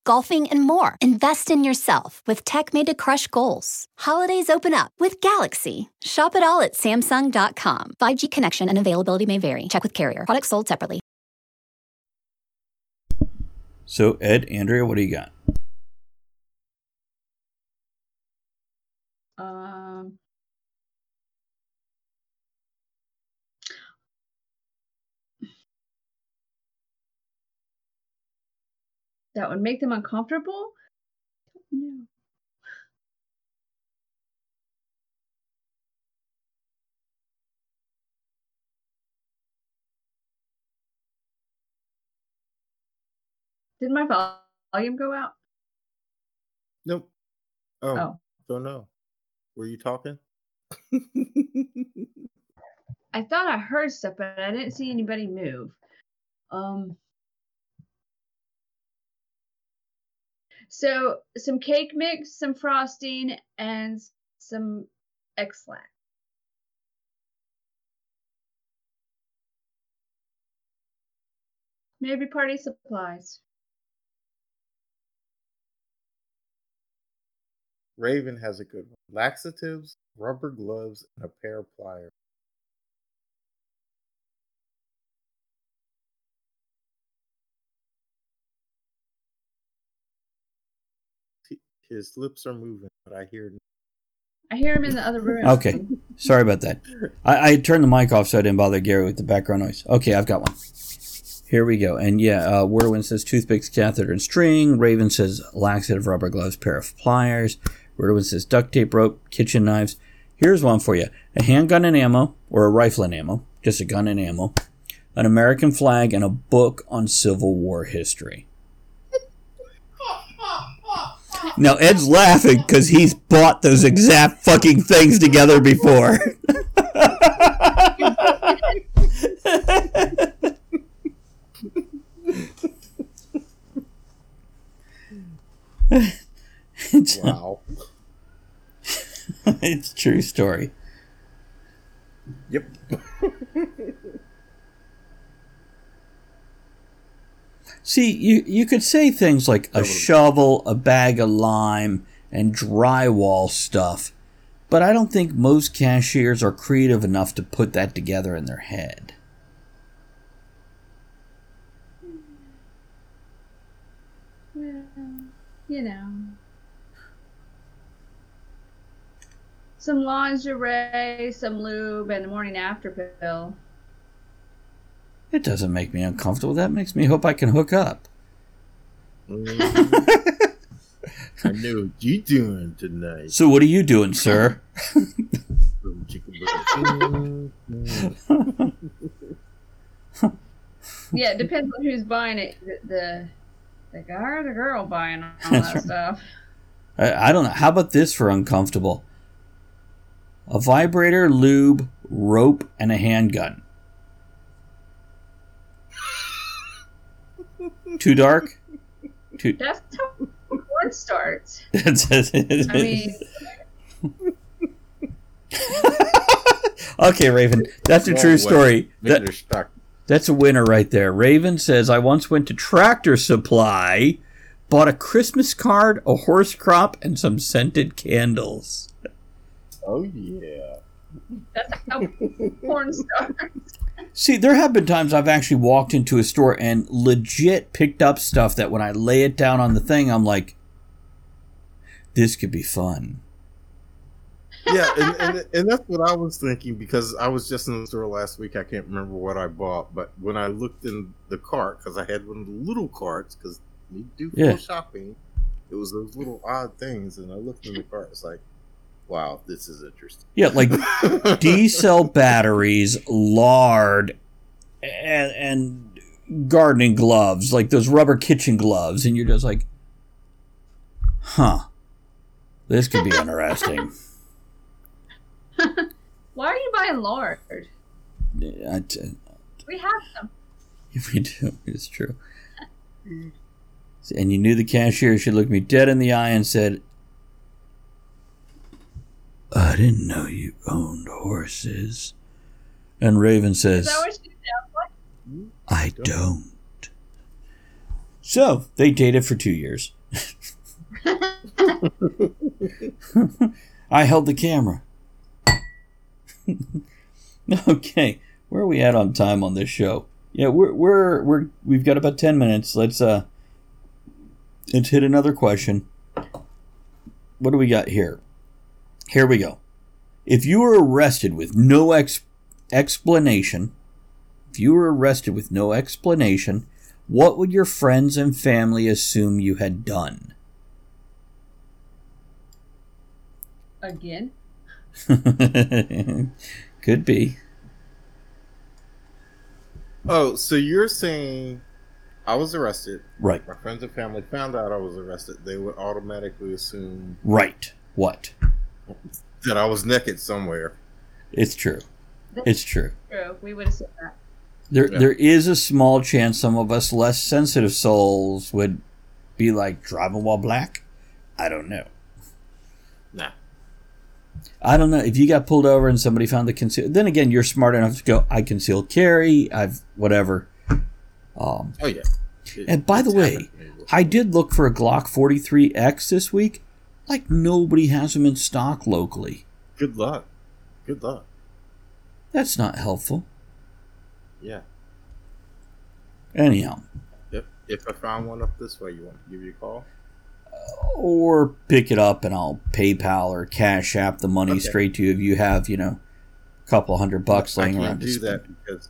golfing, and more. Invest in yourself with tech made to crush goals. Holidays open up with Galaxy. Shop it all at Samsung.com. 5G connection and availability may vary. Check with carrier. Products sold separately. So, Ed, Andrea, what do you got? Um, that would make them uncomfortable? No. Did my volume go out? Nope. Oh, Oh. don't know. Were you talking? I thought I heard stuff, but I didn't see anybody move. Um. So some cake mix, some frosting, and some Ex-Lax. Maybe party supplies. Raven has a good one. Laxatives, rubber gloves, and a pair of pliers. His lips are moving, but I hear I hear him in the other room. Okay. Sorry about that. I, I turned the mic off so I didn't bother Gary with the background noise. Okay, I've got one. Here we go. And yeah, uh, Whirlwind says toothpicks, catheter, and string. Raven says laxative, rubber gloves, pair of pliers. Whirlwind says duct tape, rope, kitchen knives. Here's one for you a handgun and ammo, or a rifle and ammo, just a gun and ammo, an American flag, and a book on Civil War history. Now Ed's laughing because he's bought those exact fucking things together before. wow. it's a true story. Yep. See, you you could say things like a shovel, a bag of lime, and drywall stuff, but I don't think most cashiers are creative enough to put that together in their head. Well, you know. Some lingerie, some lube, and a morning after pill. It doesn't make me uncomfortable. That makes me hope I can hook up. Mm. I know what you doing tonight. So what are you doing, sir? Boom, chicka, boom. Yeah, it depends on who's buying it. The the, the guy or the girl buying all That's that right. stuff. I, I don't know. How about this for uncomfortable? A vibrator, lube, rope, and a handgun. Too dark? Too. That's how porn starts. That's I mean, Okay, Raven, that's a true story. That, that's a winner right there. Raven says, I once went to Tractor Supply, bought a Christmas card, a horse crop, and some scented candles. Oh yeah. That's how porn starts. See, there have been times I've actually walked into a store and legit picked up stuff that when I lay it down on the thing, I'm like, this could be fun. yeah, and, and and that's what I was thinking because I was just in the store last week. I can't remember what I bought, but when I looked in the cart because I had one of the little carts because we do full Yeah. shopping, it was those little odd things, and I looked in the cart. It's like, wow, this is interesting. Yeah, like D cell batteries, lard, and, and gardening gloves, like those rubber kitchen gloves, and you're just like, huh, this could be interesting. Why are you buying lard? I t- We have some. we do, it's true. And you knew the cashier. should look me dead in the eye and said, I didn't know you owned horses. And Raven says, Is that what she sounds like? I don't. So they dated for two years. I held the camera. okay, where are we at on time on this show? Yeah, we're we're we're we've got about ten minutes. Let's uh, let's hit another question. What do we got here? Here we go. If you were arrested with no ex- explanation, if you were arrested with no explanation, what would your friends and family assume you had done? Again? Could be. Oh, so you're saying I was arrested. Right. My friends and family found out I was arrested. They would automatically assume Right. What? That I was naked somewhere. It's true. It's true. True. We would have said that. There, Yeah. there is a small chance some of us less sensitive souls would be like driving while black. I don't know. Nah. I don't know if you got pulled over and somebody found the conceal. Then again, you're smart enough to go. I conceal carry. I've whatever. Um, Oh yeah. It- and by the way, happened to me before. I did look for a Glock 43X this week. Like nobody has them in stock locally. good luck. Good luck. That's not helpful. Yeah. Anyhow, If if I found one up this way, you want to give you a call? or pick it up and I'll PayPal or Cash App the money Okay. straight to you if you have, you know, a couple hundred bucks laying I laying can't around. do that because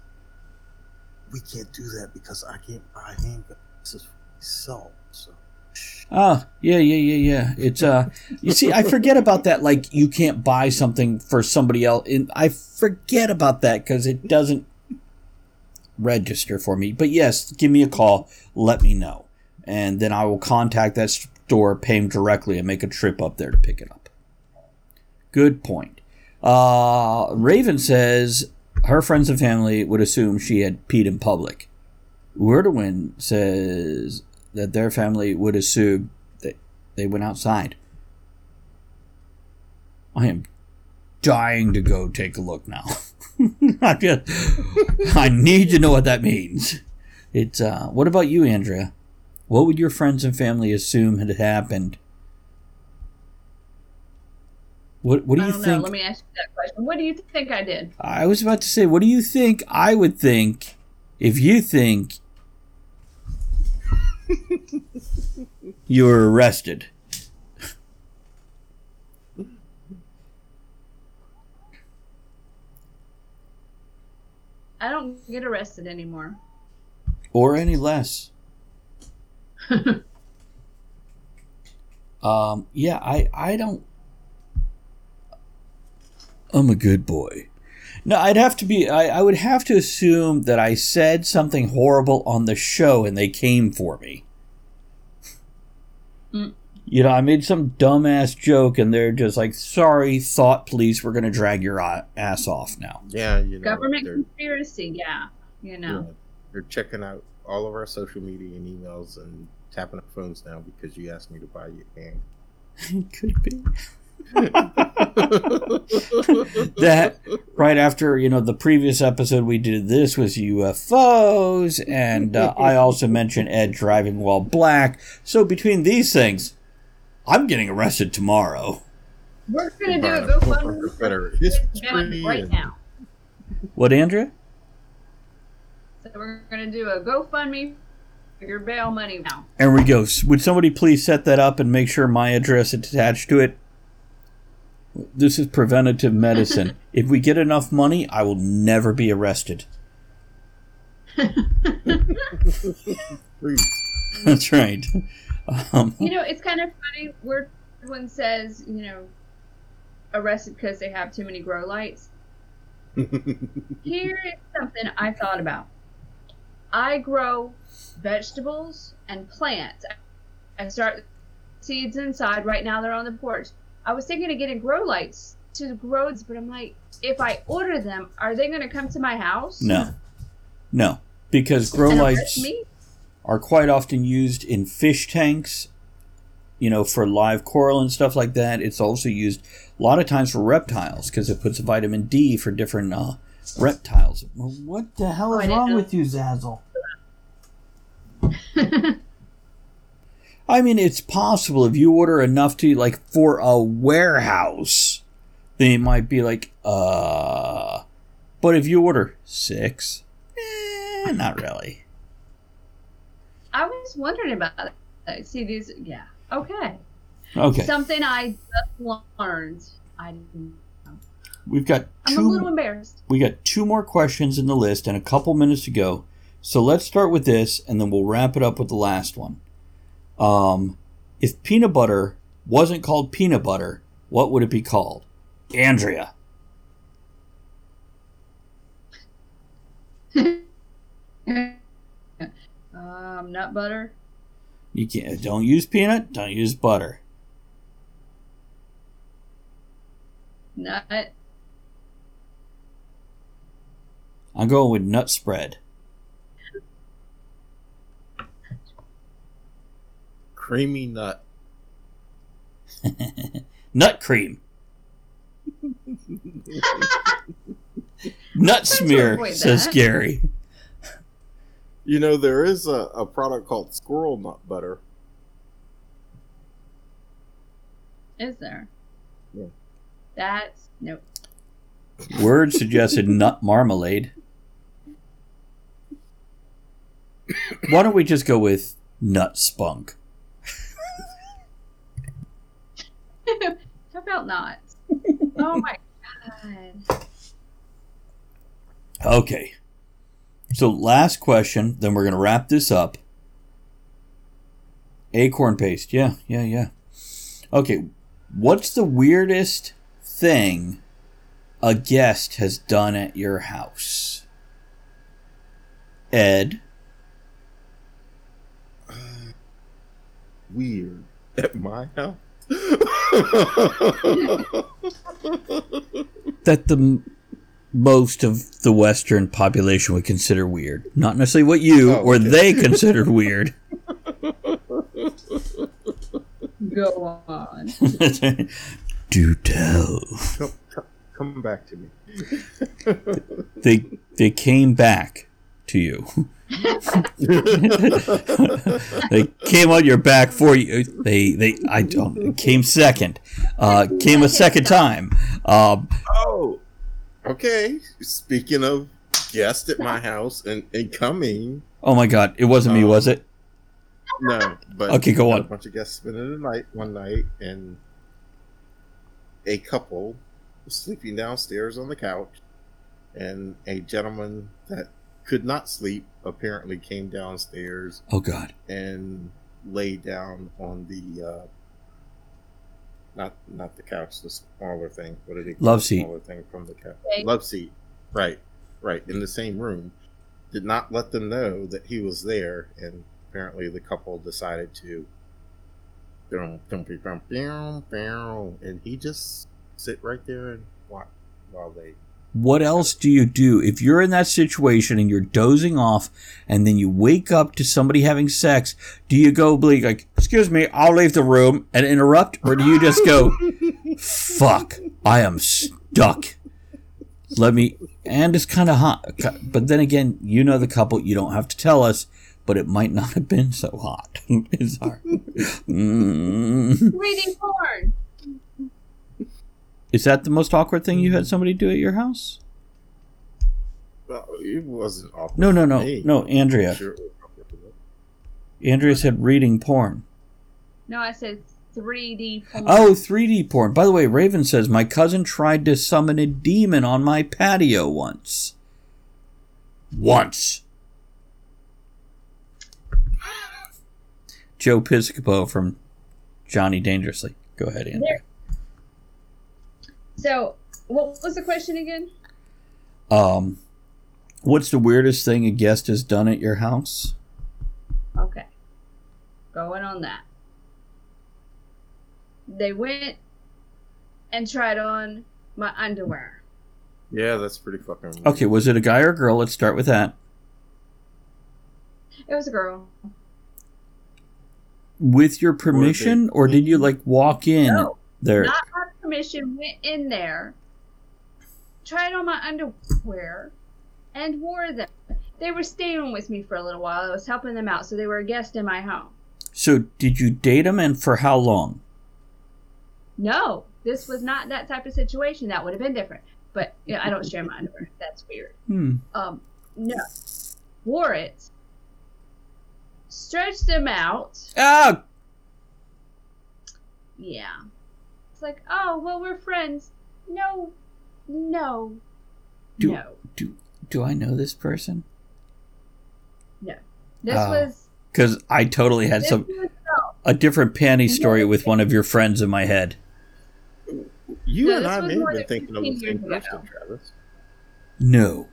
we can't do that because I can't buy handguns. This is myself. So Ah, yeah, yeah, yeah, yeah. It's uh, you see, I forget about that. Like, you can't buy something for somebody else. And I forget about that because it doesn't register for me. But yes, give me a call. Let me know, and then I will contact that store, pay them directly, and make a trip up there to pick it up. Good point. Uh, Raven says her friends and family would assume she had peed in public. Wordowin says that their family would assume that they went outside. I am dying to go take a look now. I just, I need to know what that means. It's uh, what about you, Andrea? What would your friends and family assume had happened? What What do I you don't think? know. Let me ask you that question. What do you think I did? I was about to say, what do you think I would think if you think you were arrested? I don't get arrested anymore. Or any less. um, yeah, I, I don't. I'm a good boy. No, I'd have to be. I, I would have to assume that I said something horrible on the show and they came for me. Mm. You know, I made some dumbass joke and they're just like, sorry, thought police, we're going to drag your ass off now. yeah, you know, Government they're, conspiracy, yeah. You know. yeah, they're checking out all of our social media and emails and tapping our phones now because you asked me to buy you a hand. Could be. that right after you know the previous episode we did this was UFOs, and uh, I also mentioned Ed driving while black. So between these things, I'm getting arrested tomorrow. We're gonna do a GoFundMe for for better this history man right and- now. What, Andrea? So we're gonna do a GoFundMe for your bail money now. There we go. Would somebody please set that up and make sure my address is attached to it? This is preventative medicine. if we get enough money, I will never be arrested. That's right. Um, You know, it's kind of funny where one says, you know, arrested because they have too many grow lights. Here is something I thought about. I grow vegetables and plants. I start seeds inside. Right now, they're on the porch. I was thinking of getting grow lights to grow, it, but I'm like, if I order them, are they going to come to my house? no. No. Because grow and lights are quite often used in fish tanks, you know, for live coral and stuff like that. It's also used a lot of times for reptiles because it puts vitamin D for different uh, reptiles. Well, what the hell Oh, is didn't wrong know. with you, Zazzle? I mean, it's possible if you order enough to, like, for a warehouse, then it might be like, uh. But if you order six, eh, not really. I was wondering about that. See these? Yeah. Okay. Okay. Something I just learned. I didn't. We've got I'm a little embarrassed. We got two more questions in the list and a couple minutes to go. So let's start with this, and then we'll wrap it up with the last one. Um, if peanut butter wasn't called peanut butter, what would it be called? Andrea. um, nut butter. You can't. Don't use peanut. Don't use butter. Nut. I'm going with nut spread. Creamy nut. Nut cream. Nut smear, says that. Gary. You know, there is a, a product called squirrel nut butter. Is there? Yeah. That's nope. Word suggested nut marmalade. Why don't we just go with nut spunk? How about not? oh my god. Okay. So, last question, then we're going to wrap this up. Acorn paste. Yeah, yeah, yeah. Okay. What's the weirdest thing a guest has done at your house? Ed. Uh, weird. At my house? That the most of the Western population would consider weird. Not necessarily what you Oh, or okay. they considered weird. Go on. Do tell. come, come, come back to me. They they came back to you. They came on your back for you. They they I don't came second. Uh, came a second time. Um, Oh, okay. Speaking of guests at my house and, and coming, oh my God! It wasn't me, Um, was it? no, but Okay, go on. A bunch of guests spending the night one night, and a couple was sleeping downstairs on the couch, and a gentleman that could not sleep apparently came downstairs Oh God! and lay down on the uh, not not the couch, the smaller thing. What did he call Love the seat. Smaller thing from the couch. Okay. Love seat. Right, right. In the same room. Did not let them know that he was there, and apparently the couple decided to. And he just sit right there and watch while they. What else do you do if you're in that situation and you're dozing off and then you wake up to somebody having sex? Do you go like, "Excuse me, I'll leave the room" and interrupt, or do you just go Fuck, I am stuck. Let me, and it's kind of hot. But then again, you know the couple. You don't have to tell us, but it might not have been so hot. it's hard. Mm. Reading porn. Is that the most awkward thing you had mm-hmm. somebody do at your house? Well, it wasn't awkward. No, no, no, me. no. Andrea. Sure it was awkward for them. Andrea said reading porn. No, I said 3D porn. Oh, 3D porn. By the way, Raven says my cousin tried to summon a demon on my patio once. Once. Joe Piscopo from Johnny Dangerously. Go ahead, Andrea. So, what was the question again? Um, what's the weirdest thing a guest has done at your house? Okay. Going on that. They went and tried on my underwear. Yeah, that's pretty fucking. weird. Okay, was it a guy or a girl? Let's start with that. It was a girl. With your permission, or did you like walk in No, there? Not went in there, tried on my underwear, and wore them. They were staying with me for a little while. I was helping them out, so they were a guest in my home. So, did you date him, and for how long? No, this was not that type of situation. That would have been different. But yeah, I don't share my underwear. That's weird. Hmm. Um, no, wore it, stretched them out. Ah, Yeah, it's like, oh well, we're friends. No, no, Do- no. do do I know this person? This Oh. was. Because I totally had some was no. a different panty story with one of your friends in my head. You No, and I may have been thinking of the same years person. Travis. No.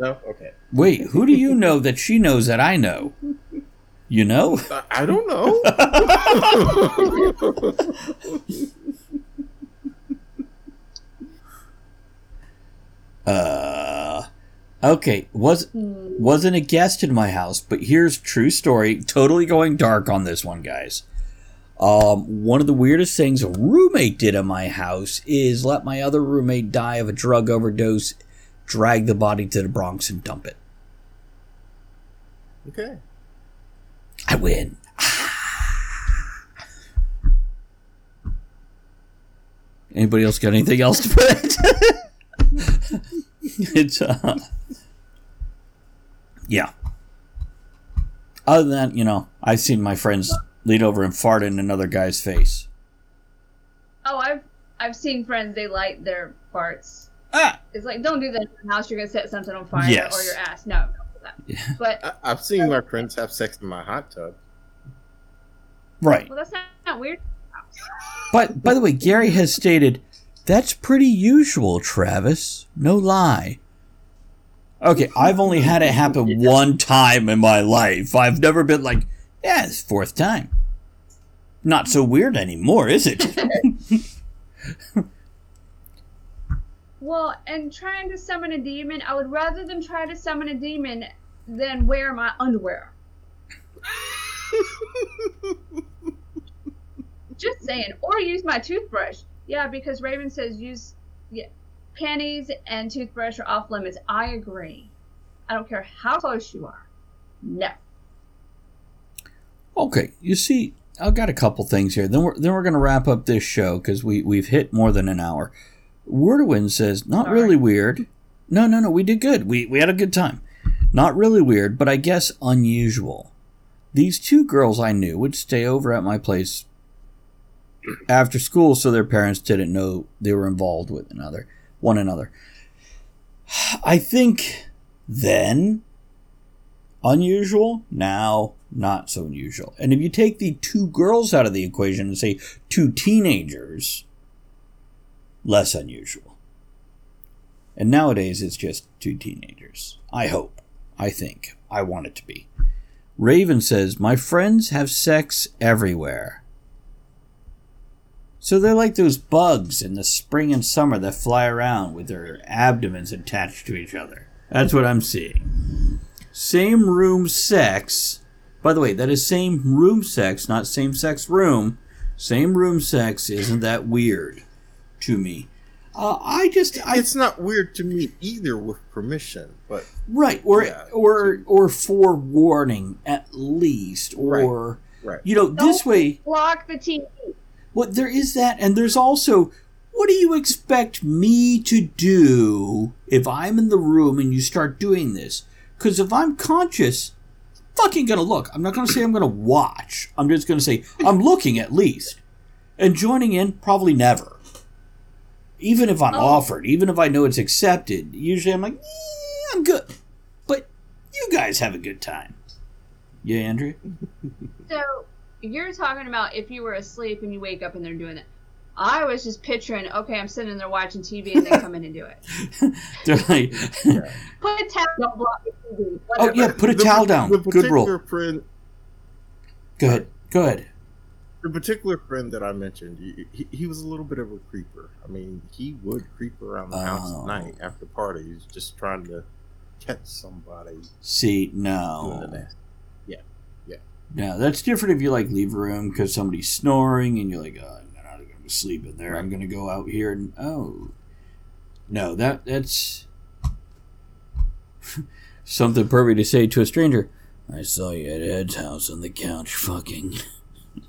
No, okay. Wait, who do you know that she knows that I know? You know? I, I don't know. Uh Okay, was wasn't a guest in my house, but here's true story. Totally going dark on this one, guys. Um, one of the weirdest things a roommate did in my house is let my other roommate die of a drug overdose, drag the body to the Bronx and dump it. okay. I win. Anybody else got anything else to put? it's uh, yeah. Other than that, you know, I've seen my friends lean over and fart in another guy's face. Oh, I've I've seen friends. They light their farts. Ah, It's like, don't do that in your house. You're gonna set something on fire Yes. or your ass. No, don't do that. Yeah. But I, I've seen my friends have sex in my hot tub. right. well, that's not, not weird. But by the way, Gary has stated that's pretty usual, Travis. No lie. Okay, I've only had it happen one time in my life. I've never been like, yeah, it's fourth time. Not so weird anymore, is it? Well, and trying to summon a demon, I would rather them try to summon a demon than wear my underwear. Just saying, or use my toothbrush. Yeah, because Raven says use yeah, panties and toothbrush are off limits. I agree. I don't care how close you are. No. okay, you see, I've got a couple things here. Then we're then we're gonna wrap up this show because we we've hit more than an hour. Wordwin says not really weird. No, no, no. We did good. We we had a good time. Not really weird, but I guess unusual. These two girls I knew would stay over at my place after school, so their parents didn't know they were involved with another one another. I think then unusual, now not so unusual. And if you take the two girls out of the equation and say two teenagers, less unusual. And nowadays it's just two teenagers. I hope. I think. I want it to be. Raven says, My friends have sex everywhere. So they're like those bugs in the spring and summer that fly around with their abdomens attached to each other. That's what I'm seeing. Same room sex. By the way, that is same room sex, not same sex room. Same room sex. Isn't that weird? to me. Uh, I just, I it's not weird to me either with permission, but right or Yeah, or or forewarning at least, or right. you know, this way. Block the TV. Well, there is that, and there's also what do you expect me to do if I'm in the room and you start doing this? Because if I'm conscious, fucking gonna look. I'm not gonna say I'm gonna watch. I'm just gonna say I'm looking at least, and joining in probably never. Even if I'm Oh. offered, even if I know it's accepted, usually I'm like, "Eh, I'm good. But you guys have a good time. Yeah, Andrew. So you're talking about if you were asleep and you wake up and they're doing it. I was just picturing, okay, I'm sitting there watching TV and they come in and do it. They're like, Put a towel, don't block the TV. oh yeah, put a The- towel down. The Good rule. particular friend, Go ahead. Go ahead. the particular friend that I mentioned, he, he, he was a little bit of a creeper. I mean, he would creep around the house Oh. at night oh. after parties, just trying to catch somebody See, doing the no. Nasty. No, that's different if you like leave a room because somebody's snoring and you're like, oh, I'm not going to sleep in there. I'm going to go out here and oh, no, that that's something perfect to say to a stranger. I saw you at Ed's house on the couch, fucking.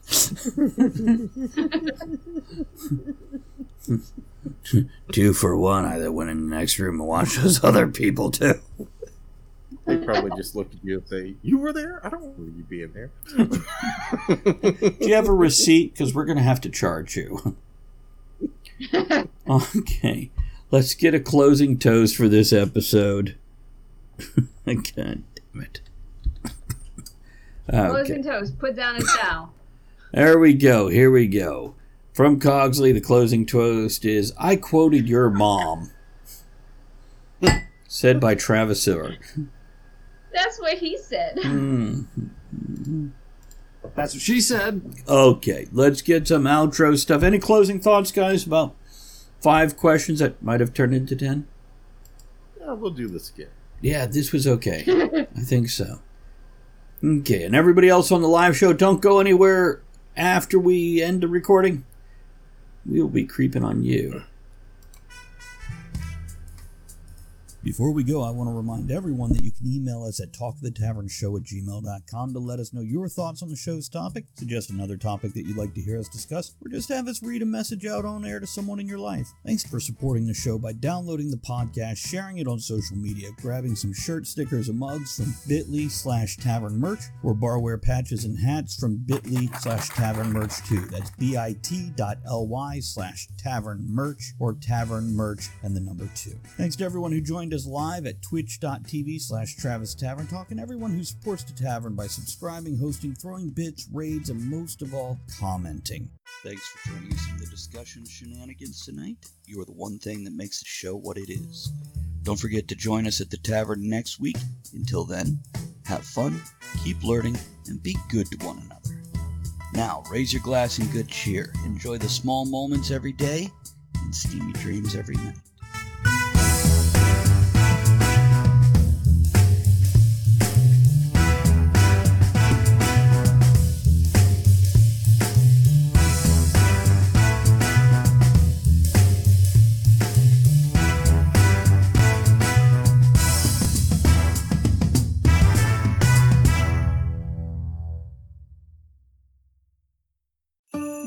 Two for one. I went in the next room and watched those other people too. They probably just look at you and say, "You were there? I don't remember you being there." Do you have a receipt? Because we're going to have to charge you. okay. Let's get a closing toast for this episode. God damn it. Okay. Closing toast. Put down a towel. There we go. Here we go. From Cogsley, the closing toast is I quoted your mom. Said by Travis Seward. That's what he said. Hmm. That's what she said. Okay, let's get some outro stuff. Any closing thoughts, guys, about five questions that might have turned into ten? yeah, we'll do this again. Yeah, this was okay. I think so. Okay, and everybody else on the live show, don't go anywhere after we end the recording. We'll be creeping on you. Before we go, I want to remind everyone that you can email us at talkthetavernshow at gmail.com to let us know your thoughts on the show's topic, suggest another topic that you'd like to hear us discuss, or just have us read a message out on air to someone in your life. Thanks for supporting the show by downloading the podcast, sharing it on social media, grabbing some shirt stickers and mugs from bit.ly slash tavern merch, or barware patches and hats from bit.ly slash tavern merch too. That's bit.ly slash tavern merch or tavern merch and the number two. Thanks to everyone who joined us live at twitch.tv slash Travis Tavern Talk and everyone who supports the tavern by subscribing, hosting, throwing bits, raids, and most of all, commenting. Thanks for joining us in the discussion shenanigans tonight. You are the one thing that makes the show what it is. Don't forget to join us at the tavern next week. Until then, have fun, keep learning, and be good to one another. Now, raise your glass in good cheer. Enjoy the small moments every day and steamy dreams every night.